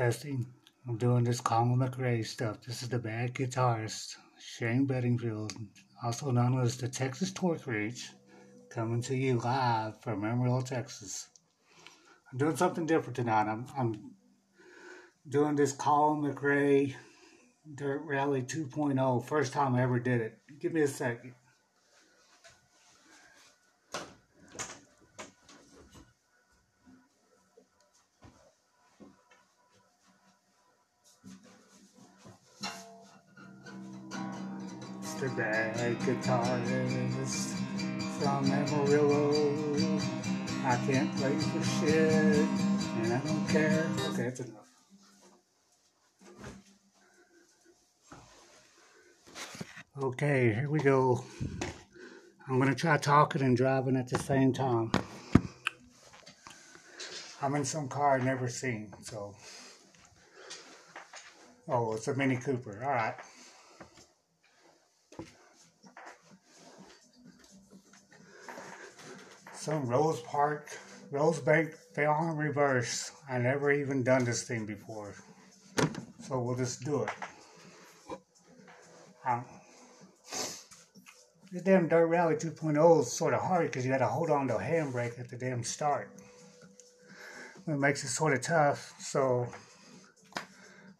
Testing. I'm doing this Colin McRae stuff. This is the bad guitarist, Shane Bedingfield, also known as the Texas Torque Reach, coming to you live from Amarillo, Texas. I'm doing something different tonight. I'm, I'm doing this Colin McRae Dirt Rally 2.0. First time I ever did it. Give me a second. Okay, here we go. I'm gonna try talking and driving at the same time. I'm in some car I've never seen, so. Oh, it's a Mini Cooper. All right. some Rose Park, Rose Bank fell in reverse. I never even done this thing before. So we'll just do it. Um, the damn Dirt Rally 2.0 is sort of hard because you got to hold on to a handbrake at the damn start. It makes it sort of tough. So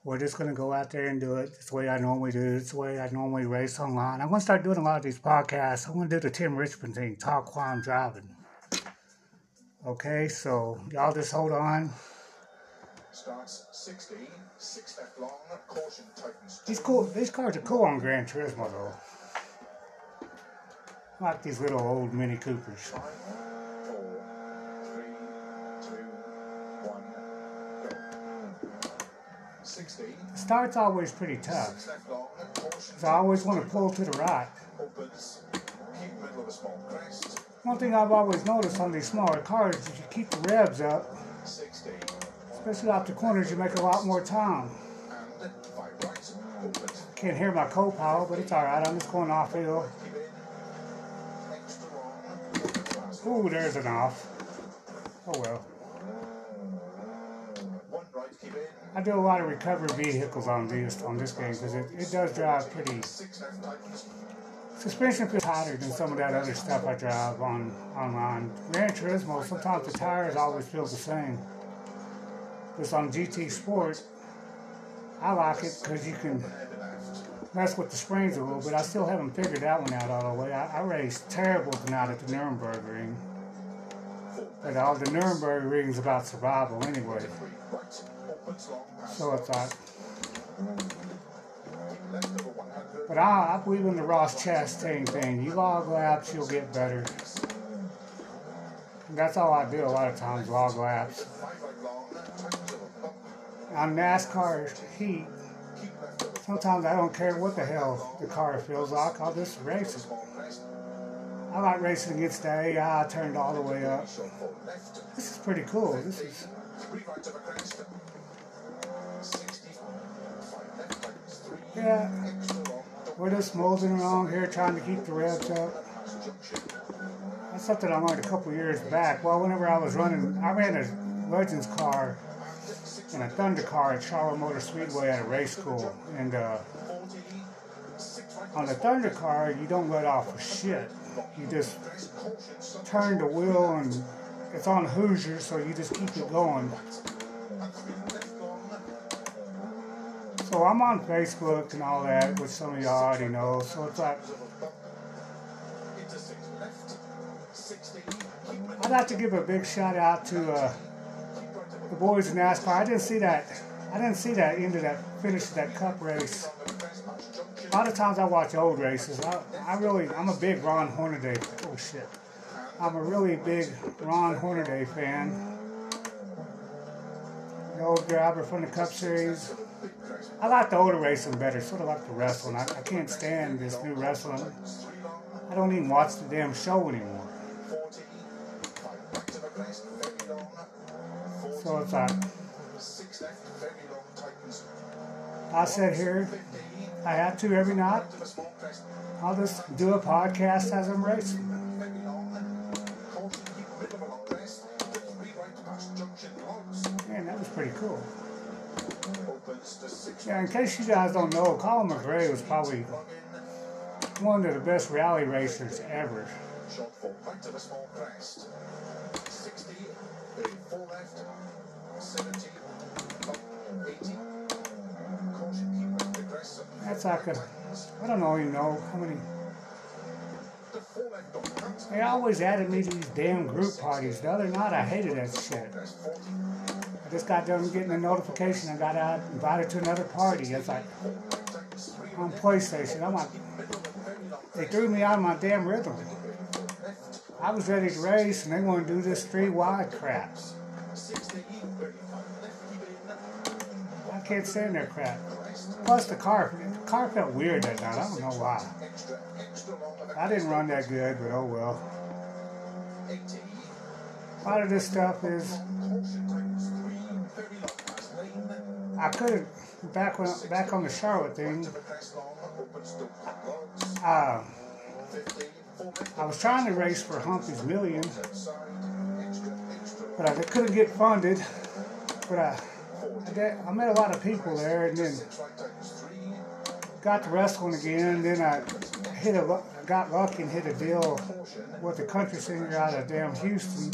we're just going to go out there and do it. It's the way I normally do. It's the way I normally race online. I'm going to start doing a lot of these podcasts. I'm going to do the Tim Richmond thing, talk while I'm driving. Okay, so y'all just hold on. Starts 16, six left long, caution tightens. These cool these cars are cool on Gran Turismo though. I like these little old Mini Coopers. Five, four, three, two, one, The start's always pretty tough. So I always want to pull to the right. Opens, keep middle of a small crest. One thing I've always noticed on these smaller cars is you keep the revs up, especially off the corners, you make a lot more time. Can't hear my co-pilot, but it's alright. I'm just going off hill. Ooh, there's an off. Oh well. I do a lot of recovery vehicles on this on this game because it, it does drive pretty suspension feels tighter than some of that other stuff I drive on online. Gran Turismo, sometimes the tires always feel the same. Because on GT Sport, I like it because you can mess with the springs a little bit. I still haven't figured that one out all the way. I, I raced terrible tonight at the Nuremberg ring. But all the Nuremberg ring's about survival anyway. So I thought. But I, I believe in the Ross Chastain. Thing, you log laps, you'll get better. That's all I do a lot of times, log laps. On NASCAR heat, sometimes I don't care what the hell the car feels like, I'll just race it. I like racing against the AI turned all the way up. This is pretty cool. This is yeah. We're just moseying around here trying to keep the revs up. That's something I learned a couple years back. Well, whenever I was running, I ran a Legends car and a Thunder car at Charlotte Motor Speedway at a race school. And uh, on the Thunder car, you don't let off a shit. You just turn the wheel and it's on Hoosier, so you just keep it going. So I'm on Facebook and all that, which some of y'all already know. So it's like, I'd like to give a big shout out to uh, the boys in NASCAR. I didn't see that. I didn't see that end of that finish of that Cup race. A lot of times I watch old races. I, I really, I'm a big Ron Hornaday. Oh shit, I'm a really big Ron Hornaday fan. The old driver from the Cup Series. I like the older racing better, sort of like the wrestling. I, I can't stand this new wrestling. I don't even watch the damn show anymore. So it's like, I sit here, I have to every night. I'll just do a podcast as I'm racing. Man, that was pretty cool. Yeah, in case you guys don't know, Colin McRae was probably one of the best rally racers ever. Shot for right of a small crest. 60, four left, 70, 80. Caution, keep aggressive. That's like a, I don't know, you know, how many. They always added me to these damn group parties. The other night I hated that shit. I just got done getting a notification I got out, invited to another party. It's like on PlayStation. I'm like, they threw me out of my damn rhythm. I was ready to race, and they want to do this three wide crap. I can't stand their crap. Plus, the car, the car felt weird that night. I don't know why. I didn't run that good, but oh well. A lot of this stuff is. I could back when back on the Charlotte thing. Uh, I was trying to race for Humpy's Million, but I couldn't get funded. But I, I, met a lot of people there, and then got to wrestling again. Then I hit a, got lucky and hit a deal with a country singer out of damn Houston.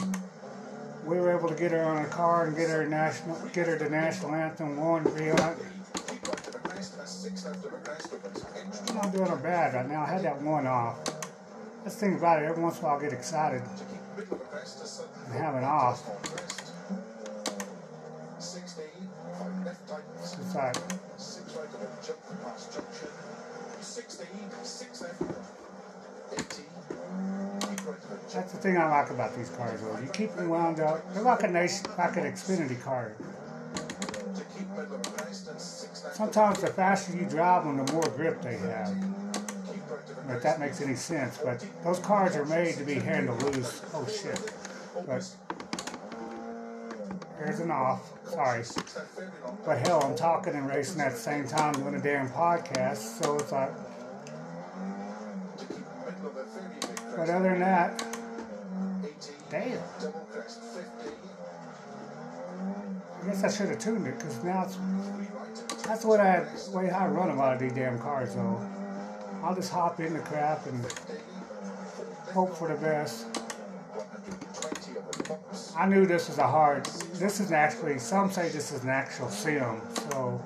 We were able to get her on a car and get her national, get her the national anthem one reel. I'm not doing her bad right now. I had that one uh, off. That's the thing about it. Every once in a while, I get excited and have it off. It's like, that's the thing I like about these cars, though. You keep them wound up. They're like a nice, like an Xfinity car. Sometimes the faster you drive them, the more grip they have if that makes any sense. But those cars are made to be handled loose. Oh shit. But there's an off. Sorry. But hell, I'm talking and racing at the same time doing a damn podcast, so it's like. But other than that, damn. I guess I should have tuned it because now it's that's what I way I run a lot of these damn cars though. I'll just hop in the crap and hope for the best. I knew this was a hard. This is actually some say this is an actual sim. So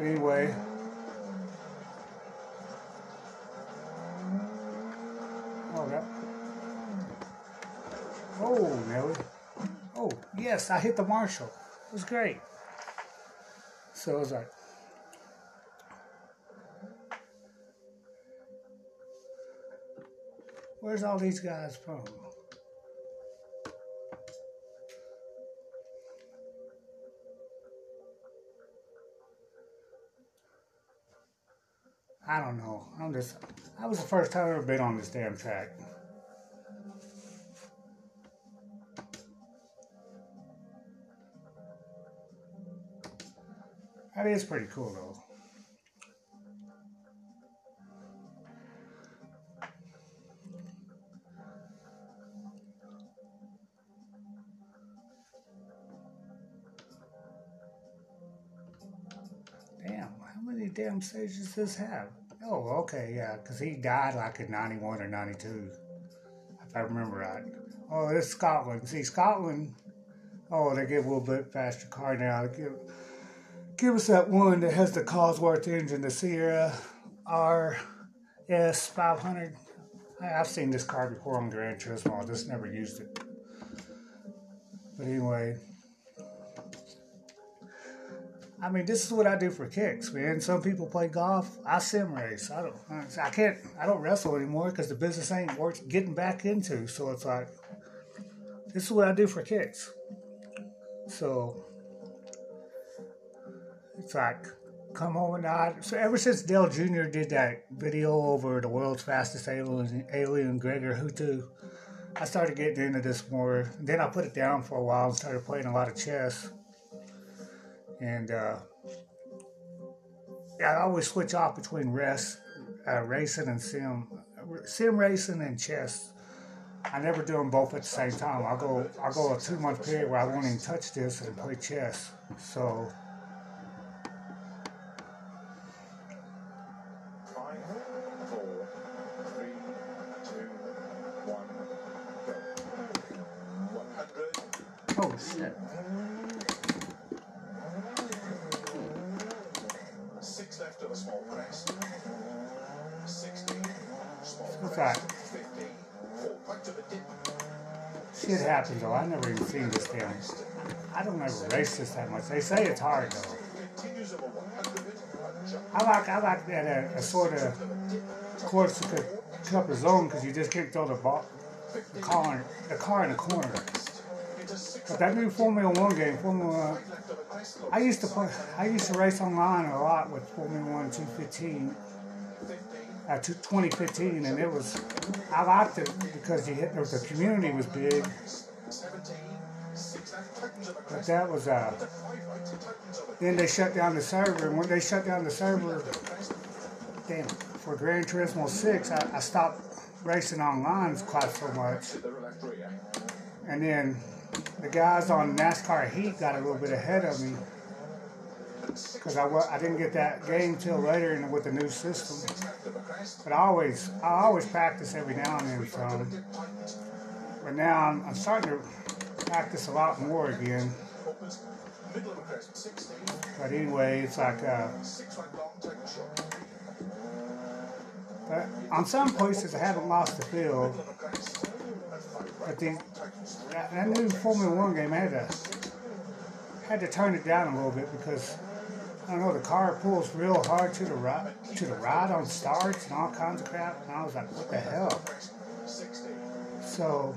anyway. Oh, that. Oh, Nelly. Oh, yes, I hit the marshal. Was great. So it was like. Where's all these guys from? I don't know. I'm just. That was the first time I've ever been on this damn track. That is pretty cool though. damn how many damn stage does this have? Oh, okay, yeah, because he died like in 91 or 92, if I remember right. Oh, it's Scotland. See, Scotland, oh, they give a little bit faster car now. Give, give us that one that has the Cosworth engine, the Sierra RS 500. I've seen this car before on Gran Turismo. I just never used it. But anyway, I mean, this is what I do for kicks, man. Some people play golf. I sim race. I don't. I can't. I don't wrestle anymore because the business ain't worth getting back into. So it's like, this is what I do for kicks. So it's like, come home and. So ever since Dale Jr. did that video over the world's fastest alien, alien Greger Huttu, I started getting into this more. Then I put it down for a while and started playing a lot of chess and uh, I always switch off between rest, uh, racing and sim, sim racing and chess. I never do them both at the same time. I'll go I'll go a two month period where I won't even touch this and play chess. So Five, four, three, two, one, go. One hundred. oh shit. Left of a small crest. Sixty. Small What's crest. that? Fifty. Four right of a dip. Shit happens though. I never even seen this damn. I don't ever race this that much. They say it's hard though. A. I like I like that uh, a sort of course you could cup a zone because you just can't throw the ball, the car, the car in the corner. But that new Formula One game, Formula I used to play. I used to race online a lot with Formula One 215, Fifty. uh, 2015, and it was. I liked it because you hit. The community was big. Six but that was. Uh, then they shut down the server, and when they shut down the server, damn, for Gran Turismo 6, I, I stopped racing online quite so much. And then the guys on NASCAR Heat got a little bit ahead of me because I, I didn't get that game till later in, with the new system. But I always I always practice every now and then some. But now I'm, I'm starting to practice a lot more again. But anyway, it's like uh, but on some places I haven't lost the feel. Middle of a crest. And five right. The, Tightens. that, new Formula One game I had to had to turn it down a little bit because I don't know the car pulls real hard to the right to the right on starts and all kinds of crap and I was like what the hell so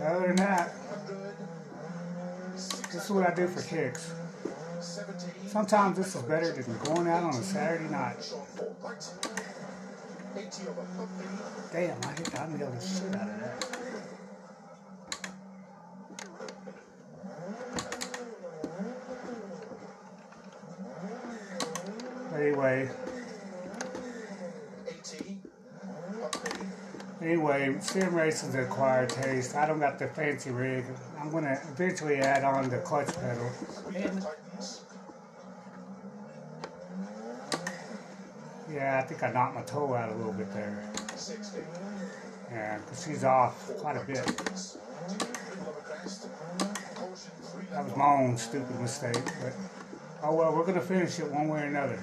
other than that. This is what I do for kicks. Sometimes this is better than going out on a Saturday night damn I hit I nailed the shit out of that anyway. Anyway, sim an acquired taste. I don't got the fancy rig. I'm gonna eventually add on the clutch pedal. Three left tightens. Yeah, I think I knocked my toe out a little bit there. Yeah, because she's off quite a bit. That was my own stupid mistake, but oh well, we're gonna finish it one way or another.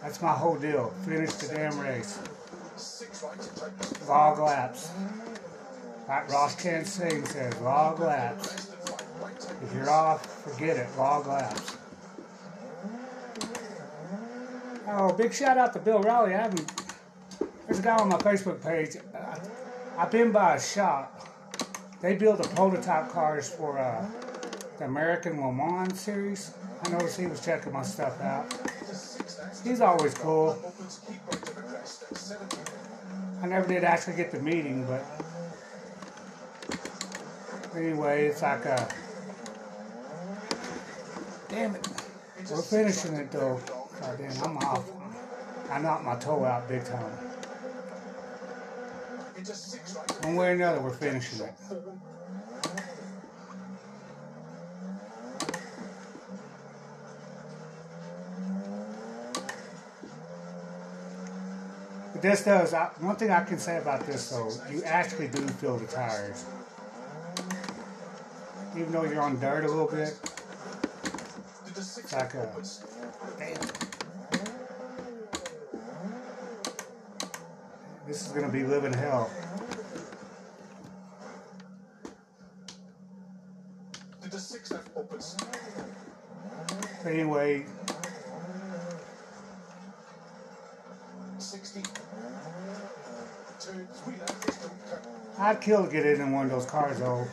That's my whole deal. Finish the damn race. Log laps. Like Ross Chastain says, log laps. If you're off, forget it. Log laps. Oh, big shout out to Bill Riley. I haven't. There's a guy on my Facebook page. Uh, I've been by a shop. They build the prototype cars for uh, the American Le Mans series. I noticed he was checking my stuff out. He's always cool. I never did actually get to meeting, but anyway, it's like a. Damn it. We're finishing it though. God damn, I'm off. I knocked my toe out big time. One way or another, we're finishing it. But this does, I, one thing I can say about this though, you actually do feel the tires. Even though you're on dirt a little bit, it's like a. Damn. This is gonna be living hell. Into six left. Opens. But anyway, Sixty. Two. Three left. Is don't cut. I'd kill to get in one of those cars though.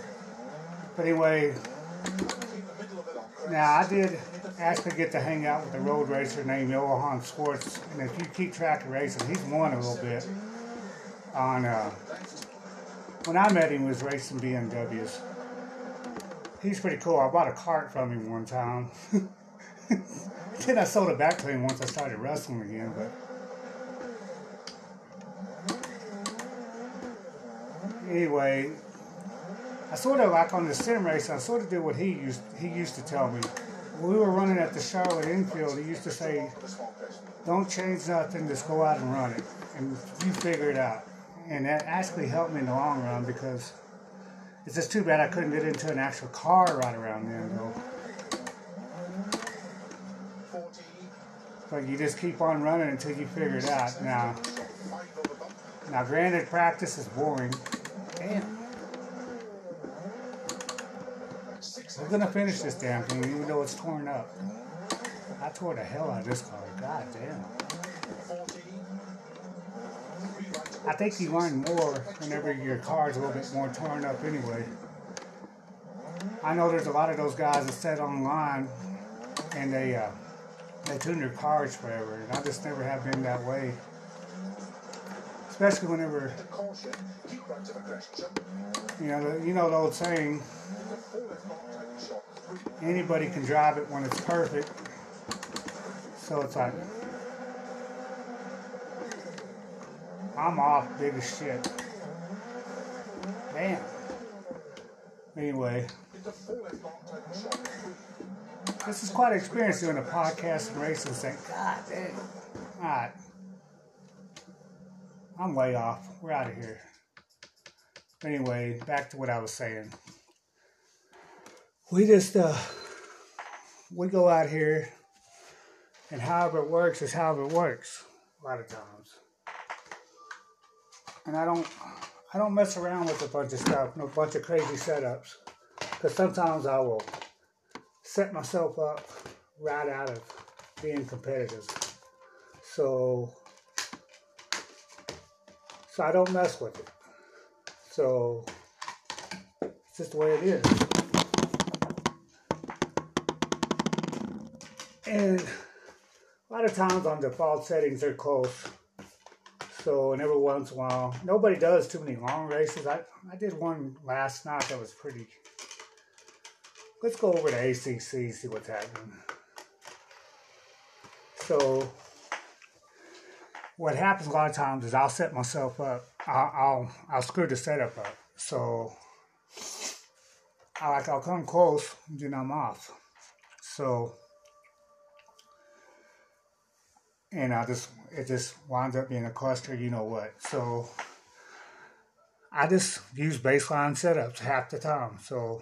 But anyway, Keep the middle of it on crest. now I did actually get to hang out with a road racer named Johan Schwartz, and if you keep track of racing, he's won a little bit. On uh, when I met him, was racing BMWs. He's pretty cool. I bought a cart from him one time. then I sold it back to him once I started wrestling again, but. Anyway, I sort of like on the sim race. I sort of did what he used he used to tell me. When we were running at the Charlotte infield, he used to say, "Don't change nothing. Just go out and run it, and you figure it out." And that actually helped me in the long run because it's just too bad I couldn't get into an actual car right around then, though. But you just keep on running until you figure it out. Now, now, granted, practice is boring. Damn. We're gonna finish this damn thing, even though it's torn up. I tore the hell out of this car. God damn. I think you learn more whenever your car's a little bit more torn up anyway. I know there's a lot of those guys that sit online and they uh, they tune their cars forever, and I just never have been that way. Especially whenever you know you know the old saying, anybody can drive it when it's perfect. So it's like I'm off big as shit. Damn. Anyway. This is quite an experience doing a podcast and racing thing. God damn. Alright. I'm way off. We're out of here. Anyway, back to what I was saying. We just uh we go out here and however it works is however it works a lot of times. And I don't I don't mess around with a bunch of stuff, no bunch of crazy setups. Because sometimes I will set myself up right out of being competitive. So so I don't mess with it. So it's just the way it is. And a lot of times on default settings they're close. So and every once in a while, nobody does too many long races. I, I did one last night that was pretty. Let's go over to ACC, see what's happening. So what happens a lot of times is I'll set myself up. I'll I'll, I'll screw the setup up. So I like I'll come close, and then I'm off. So and I just it just winds up being a cluster, you know what. So I just use baseline setups half the time. So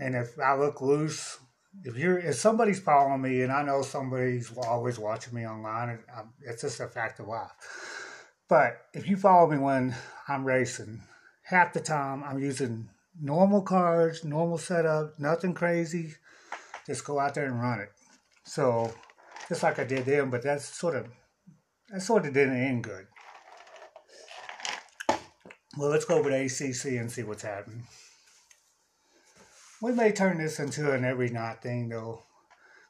and if I look loose, if you're if somebody's following me and I know somebody's always watching me online, it's just a fact of life. But if you follow me when I'm racing, half the time I'm using normal cars, normal setup, nothing crazy. Just go out there and run it. So just like I did then, but that's sort of that sort of didn't end good. Well, let's go over to ACC and see what's happening. We may turn this into an every night thing though,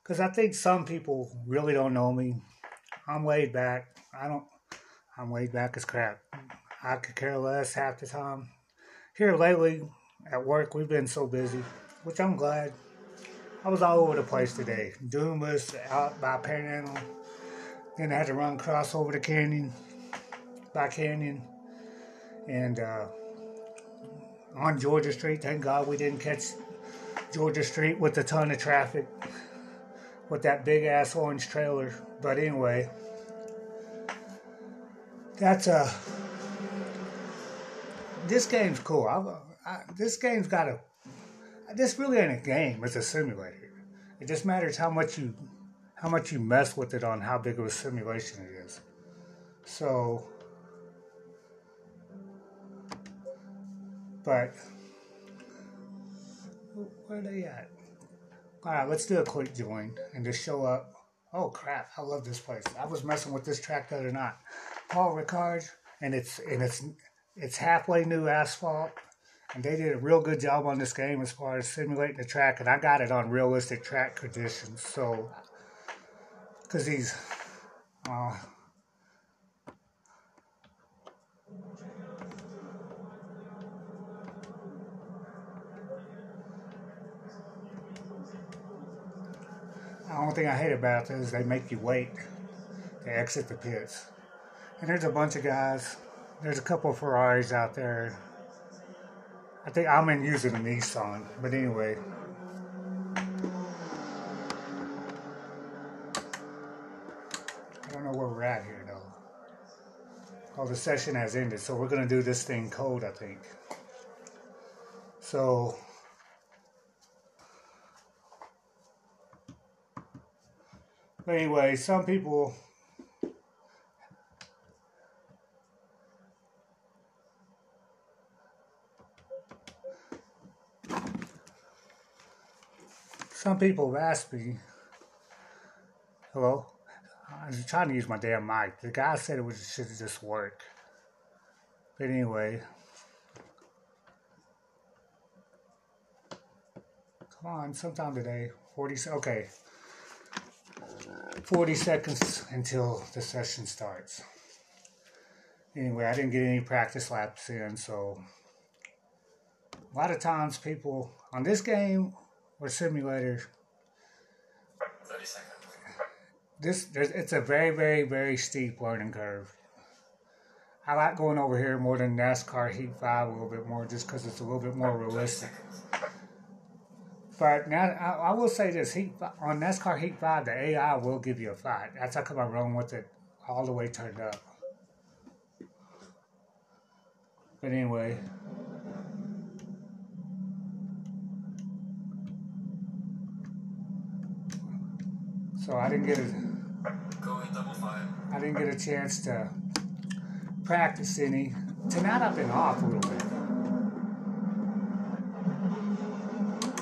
because I think some people really don't know me. I'm laid back. I don't. I'm laid back as crap. I could care less half the time. Here lately, at work, we've been so busy, which I'm glad. I was all over the place today. Dumas, out by Panhandle. Then I had to run across over the canyon, by Canyon. And uh, on Georgia Street, thank God we didn't catch Georgia Street with a ton of traffic with that big ass orange trailer. But anyway, that's a. Uh, this game's cool. I, I, this game's got a this really ain't a game. It's a simulator. It just matters how much you how much you mess with it on how big of a simulation it is. So, but where are they at? All right, let's do a quick join and just show up. Oh crap! I love this place. I was messing with this track the other night. Paul Ricard, and it's and it's it's halfway new asphalt and they did a real good job on this game as far as simulating the track, and I got it on realistic track conditions. So, because he's uh, The only thing I hate about it is they make you wait to exit the pits. And there's a bunch of guys. There's a couple of Ferraris out there. I think I'm in using a Nissan, but anyway. Oh, the session has ended, so we're gonna do this thing code, I think. So But anyway, some people some people have asked me, hello? I was trying to use my damn mic. The guy said it was should just work. But anyway. Come on, sometime today. 40 okay. 40 seconds until the session starts. Anyway, I didn't get any practice laps in, so a lot of times people on this game or simulator, 30 seconds. This there's it's a very, very, very steep learning curve. I like going over here more than NASCAR Heat 5 a little bit more just because it's a little bit more realistic. But now I, I will say this: Heat on NASCAR Heat Five, the AI will give you a fight. That's how come I run with it all the way turned up. But anyway, so I didn't get a, Going double five. I didn't get a chance to practice any. Tonight I've been off a little bit.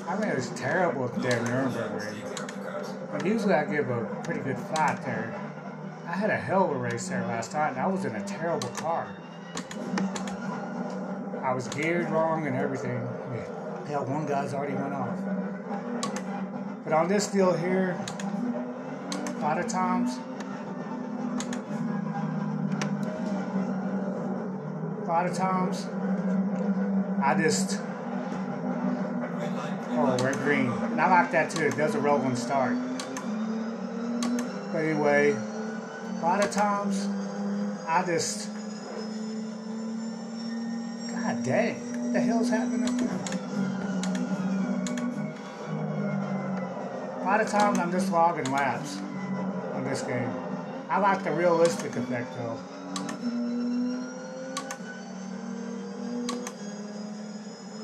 I mean, it was terrible at the damn Nuremberg ring. Clear up the. But usually I give a pretty good fight there. I had a hell of a race there last night, and I was in a terrible car. I was geared wrong and everything. Hell, one guy's already went off. But on this deal here, a lot of times, a lot of times, I just. Oh, we're green. And I like that too. It does a rolling start. But anyway, a lot of times I just. God dang. What the hell's happening up there? A lot of times I'm just logging laps this game. I like the realistic effect though.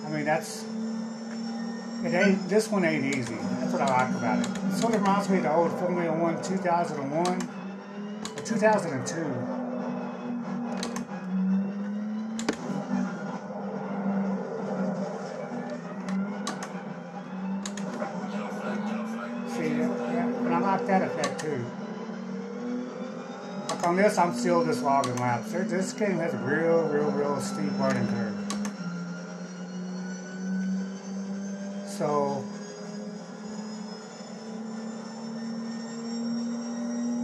I mean, that's. It ain't. This one ain't easy. That's what I like about it. It sort of reminds me of the old Formula One 2001 or 2002. This, I'm still just logging laps. This game has real, real, real steep learning curve. So,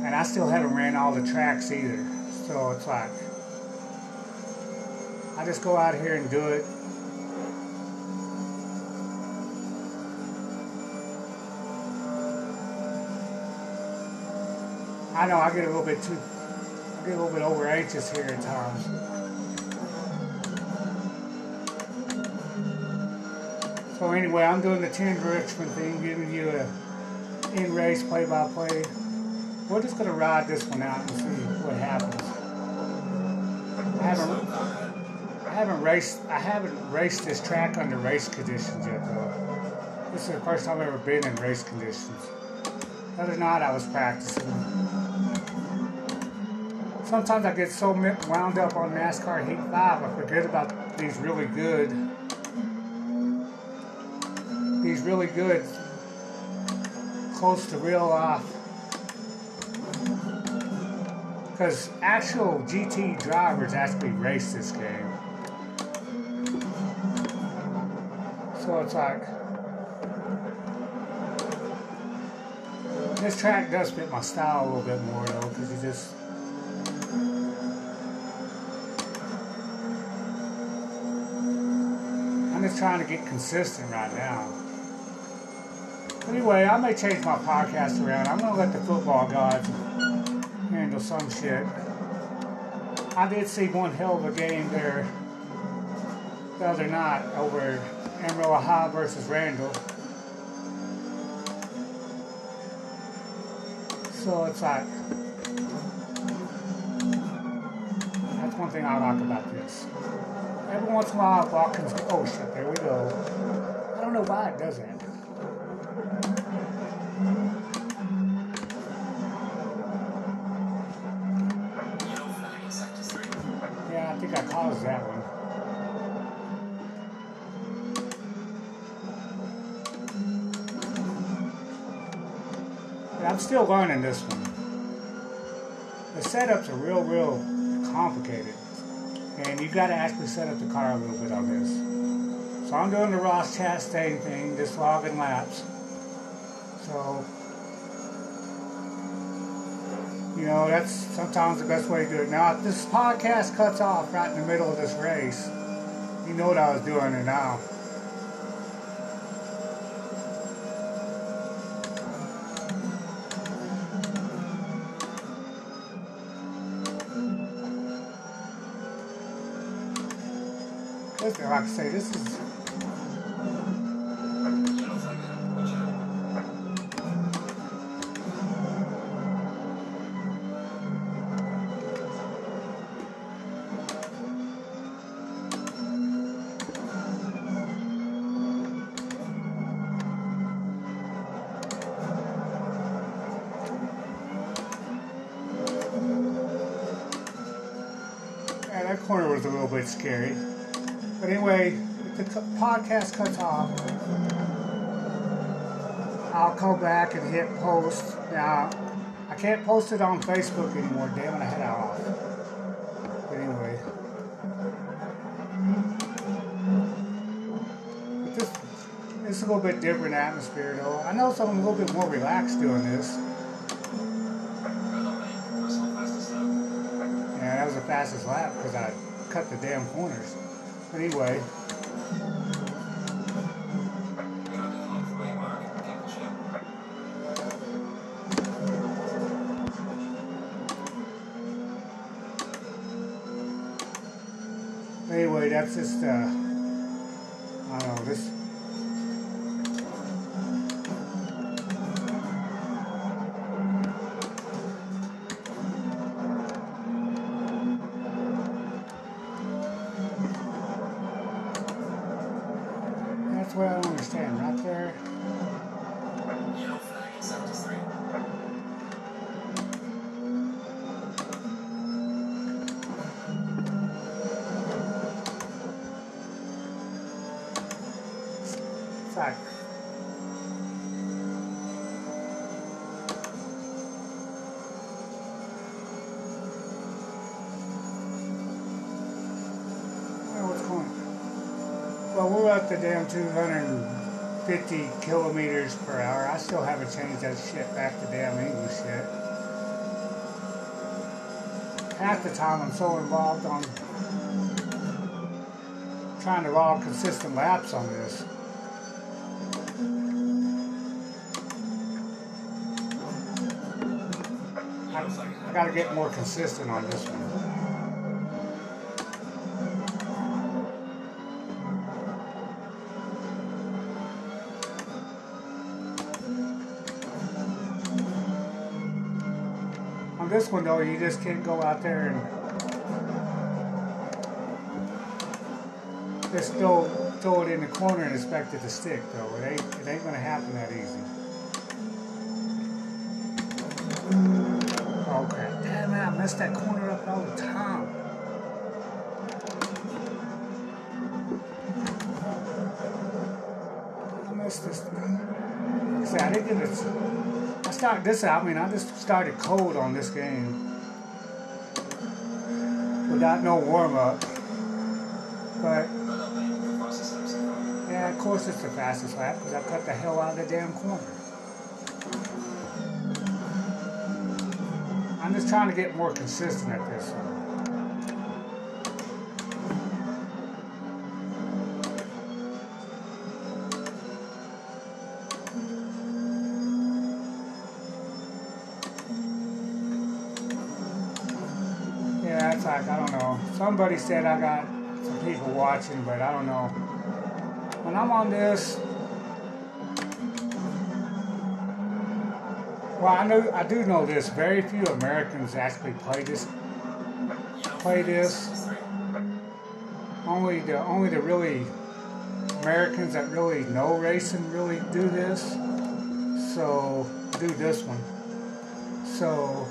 and I still haven't ran all the tracks either. So it's like, I just go out here and do it. I know I get a little bit too, get a little bit over anxious here at times. So anyway, I'm doing the Tim Richmond thing, giving you a in-race play-by-play. We're just gonna ride this one out and see what happens. I haven't, I haven't raced, I haven't raced this track under race conditions yet though. This is the first time I've ever been in race conditions. The other night I was practicing. Sometimes I get so wound up on NASCAR Heat 5, I forget about these really good, these really good, close to real life. Because actual GT drivers actually race this game. So it's like, this track does fit my style a little bit more though, because you just, just trying to get consistent right now. Anyway, I may change my podcast around. I'm gonna let the football gods handle some shit. I did see one hell of a game there the other night over Amarillo High versus Randall. So it's like that's one thing I like about this. Every once in a while, Watkins. Oh shit! There we go. I don't know why it does that. Yeah, I think I caused that one. I'm still learning this one. The setups are real, real complicated. And you got to actually set up the car a little bit on this. So I'm doing the Ross Chastain thing, just logging laps. So, you know, that's sometimes the best way to do it. Now, if this podcast cuts off right in the middle of this race, you know what I was doing it now. I say, this is podcast cuts off, I'll come back and hit post. Now, I can't post it on Facebook anymore. Damn it, I had it off. But anyway. This a little bit different atmosphere, though. I know I'm a little bit more relaxed doing this. Yeah, that was the fastest lap because I cut the damn corners. But anyway, anyway, damn 250 kilometers per hour. I still haven't changed that shit back to damn English yet. Half the time I'm so involved on trying to log consistent laps on this. I, I gotta get more consistent on this one. One though, you just can't go out there and just throw, throw it in the corner and expect it to stick though. It ain't, it ain't gonna happen that easy. Crap. Damn it, I messed that corner up all the time. I messed this. See, I didn't get it. I this. I mean, I just started cold on this game without no warm up. But yeah, of course it's the fastest lap because I cut the hell out of the damn corner. I'm just trying to get more consistent at this one. Like I don't know. Somebody said I got some people watching, but I don't know. When I'm on this, well, I know I do know this. Very few Americans actually play this. Play this. Only the only the really Americans that really know racing really do this. So do this one. So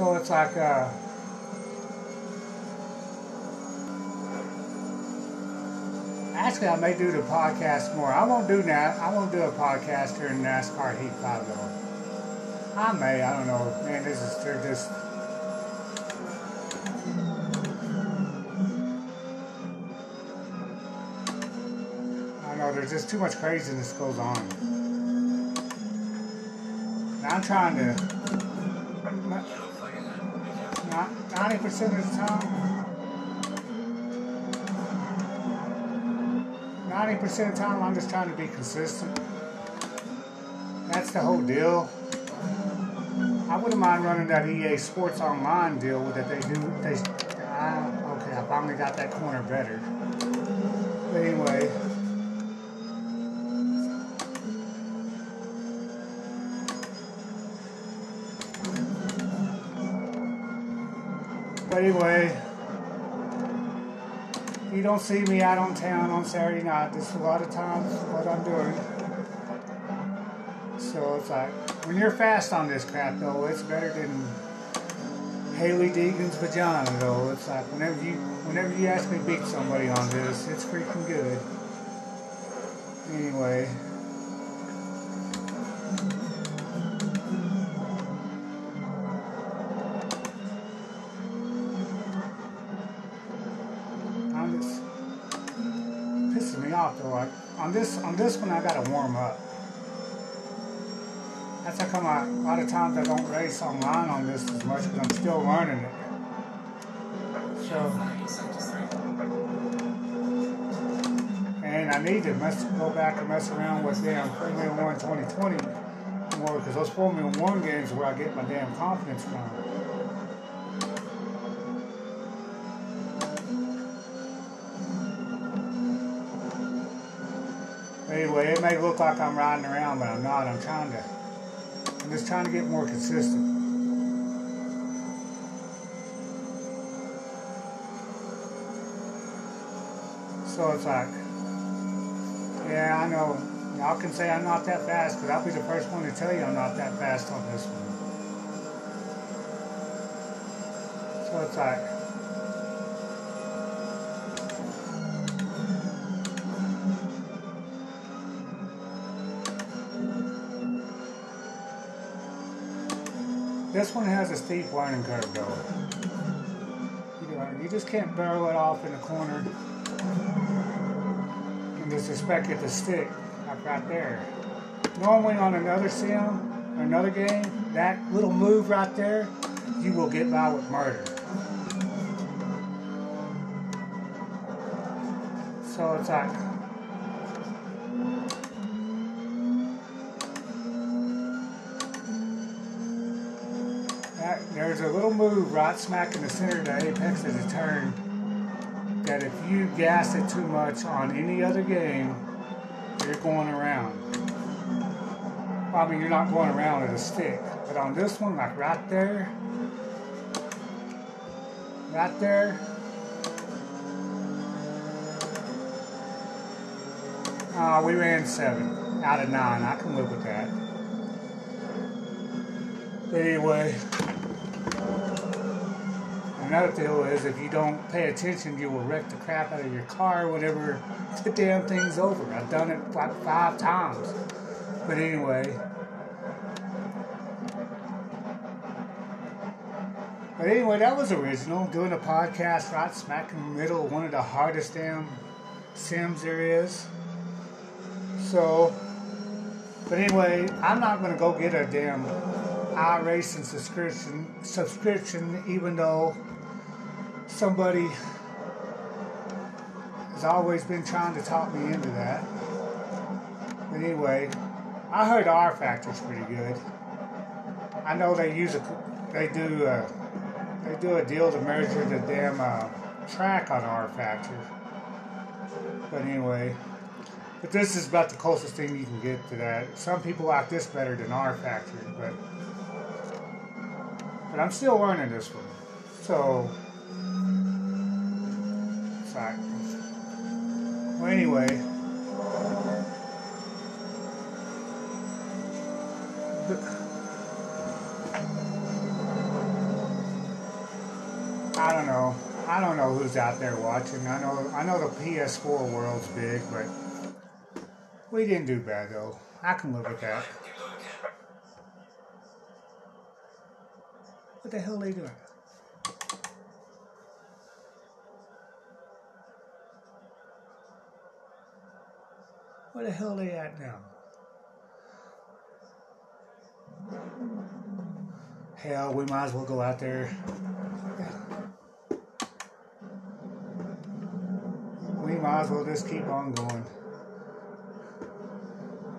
so it's like uh Actually, I may do the podcast more. I won't do that. I won't do a podcast during NASCAR Heat 5 though. I may. I don't know. Man, this is they're just I know there's just too much craziness goes on. Now I'm trying to. Ninety percent of the time. Ninety percent of the time, I'm just trying to be consistent. That's the whole deal. I wouldn't mind running that EA Sports Online deal with that they do. They, I, okay, I finally got that corner better. But anyway. Anyway, you don't see me out on town on Saturday night. This is a lot of times what I'm doing. So it's like, when you're fast on this crap though, it's better than Hailie Deegan's vagina though. It's like whenever you whenever you ask me to beat somebody on this, it's freaking good. Anyway. On this on this one I gotta warm up. That's how come I, a lot of times I don't race online on this as much because I'm still learning it. So, and I need to mess, go back and mess around with damn Formula One 2020 more because those Formula One games where I get my damn confidence from. Anyway, it may look like I'm riding around, but I'm not. I'm trying to. I'm just trying to get more consistent. So it's like, yeah, I know. Y'all can say I'm not that fast, because I'll be the first one to tell you I'm not that fast on this one. So it's like, This one has a steep learning curve though. You, know, you just can't barrel it off in the corner and just expect it to stick like right there. Normally on another sim or another game, that little move right there, you will get by with murder. So it's like there's a little move right smack in the center of the apex of the turn that if you gas it too much on any other game, you're going around. I mean, you're not going around with a stick. But on this one, like right there, right there, uh, we ran seven out of nine. I can live with that. But anyway, another deal is if you don't pay attention, you will wreck the crap out of your car whenever the damn thing's over. I've done it like five times. But anyway. But anyway, that was original. Doing a podcast right smack in the middle of one of the hardest damn sims there is. So, but anyway, I'm not going to go get a damn iRacing subscription, subscription, even though somebody has always been trying to talk me into that. But anyway, I heard rFactor's pretty good. I know they use a, they do a, they do a deal to measure the damn uh, track on rFactor. But anyway, but this is about the closest thing you can get to that. Some people like this better than rFactor, but but I'm still learning this one. So, sorry. Well, anyway. I don't know. I don't know who's out there watching. I know I know the PS4 world's big, but we didn't do bad though. I can live with that. What the hell are they doing? Where the hell are they at now? Hell, we might as well go out there. We might as well just keep on going.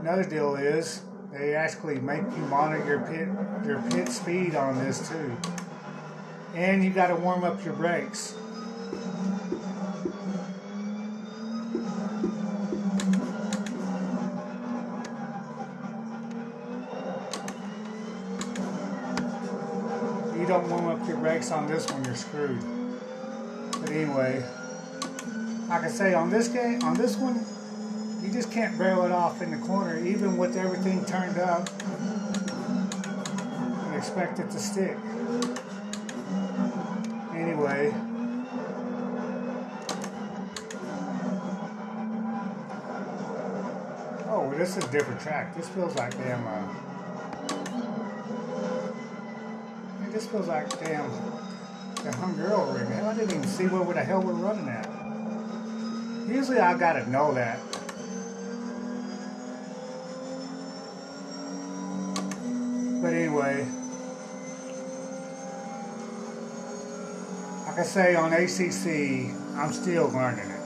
Another deal is they actually make you monitor your pit your pit speed on this too. And you got to warm up your brakes. Brakes on this one, you're screwed. But anyway, like I say, on this game, on this one, you just can't barrel it off in the corner, even with everything turned up, and expect it to stick. Anyway. Oh, this is a different track. This feels like damn, uh, this feels like damn the Hungaroring. Hell, I didn't even see where the hell we're running at. Usually I gotta know that. But anyway, like I say on ACC, I'm still learning it.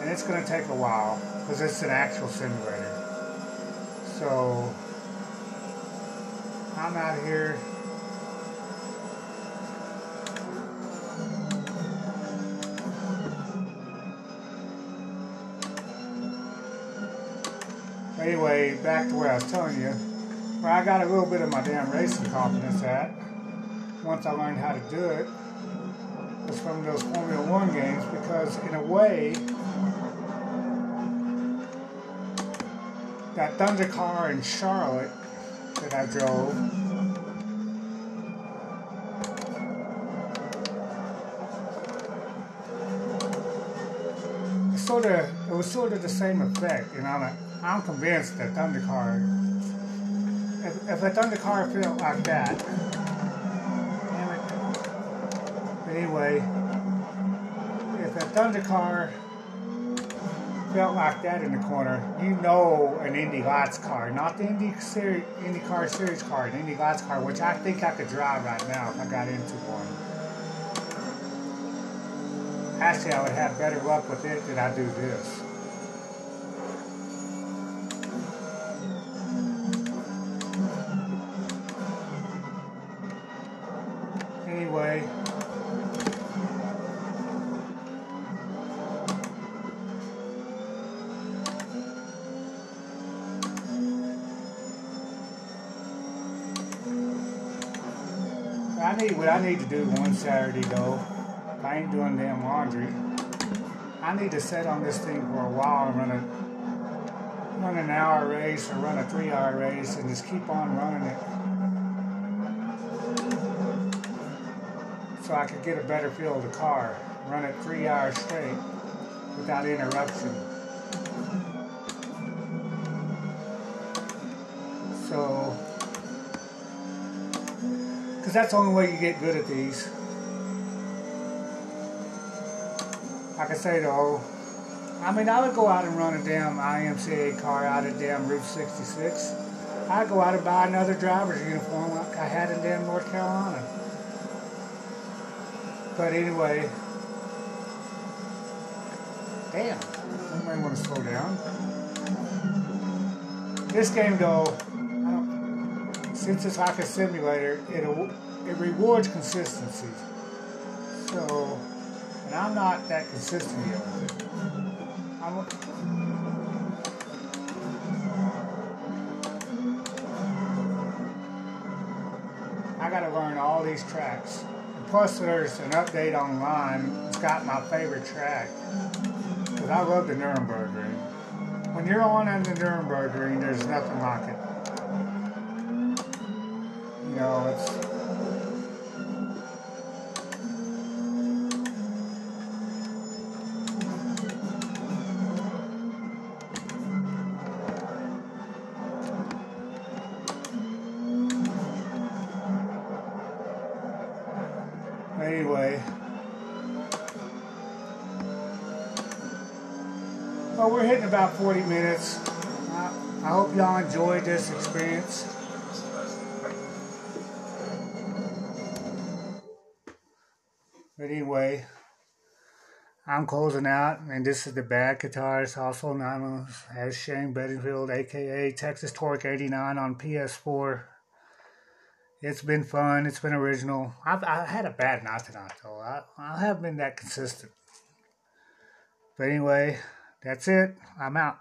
And it's going to take a while because it's an actual simulator. So, I'm out here. Anyway, back to where I was telling you, where I got a little bit of my damn racing confidence at, once I learned how to do it, was from those Formula One games because, in a way, that Thunder car in Charlotte that I drove. Sort of, it was sort of the same effect, and I'm, I'm convinced that Thunder car, if, if a Thundercar felt like that, damn it. But anyway, if a Thunder car felt like that in the corner, you know an Indy Lights car, not the Indy Series, Indy Car Series car, an Indy Lights car, which I think I could drive right now if I got into one. Actually, I would have better luck with it than I do this. I need what I need to do one Saturday though. I ain't doing damn laundry. I need to sit on this thing for a while and run a run an hour race or run a three hour race and just keep on running it. So I could get a better feel of the car. Run it three hours straight without interruption. That's the only way you get good at these. Like I say though, I mean, I would go out and run a damn IMCA car out of damn Route 66. I'd go out and buy another driver's uniform like I had in damn North Carolina. But anyway, damn, I might want to slow down. This game though, since it's like a simulator, it it rewards consistency. So, and I'm not that consistent yet. I'm, I gotta learn all these tracks. Plus, there's an update online. It's got my favorite track. Because I love the Nuremberg Ring. When you're on the Ring, there's nothing like it. Anyway. Well, we're hitting about 40 minutes. I hope y'all enjoyed this experience. I'm closing out, and this is the bad guitarist, also known as Shane Bedingfield, aka Texas Torque 89 on PS4. It's been fun. It's been original. I've I had a bad night tonight though. I I haven't been that consistent. But anyway, that's it. I'm out.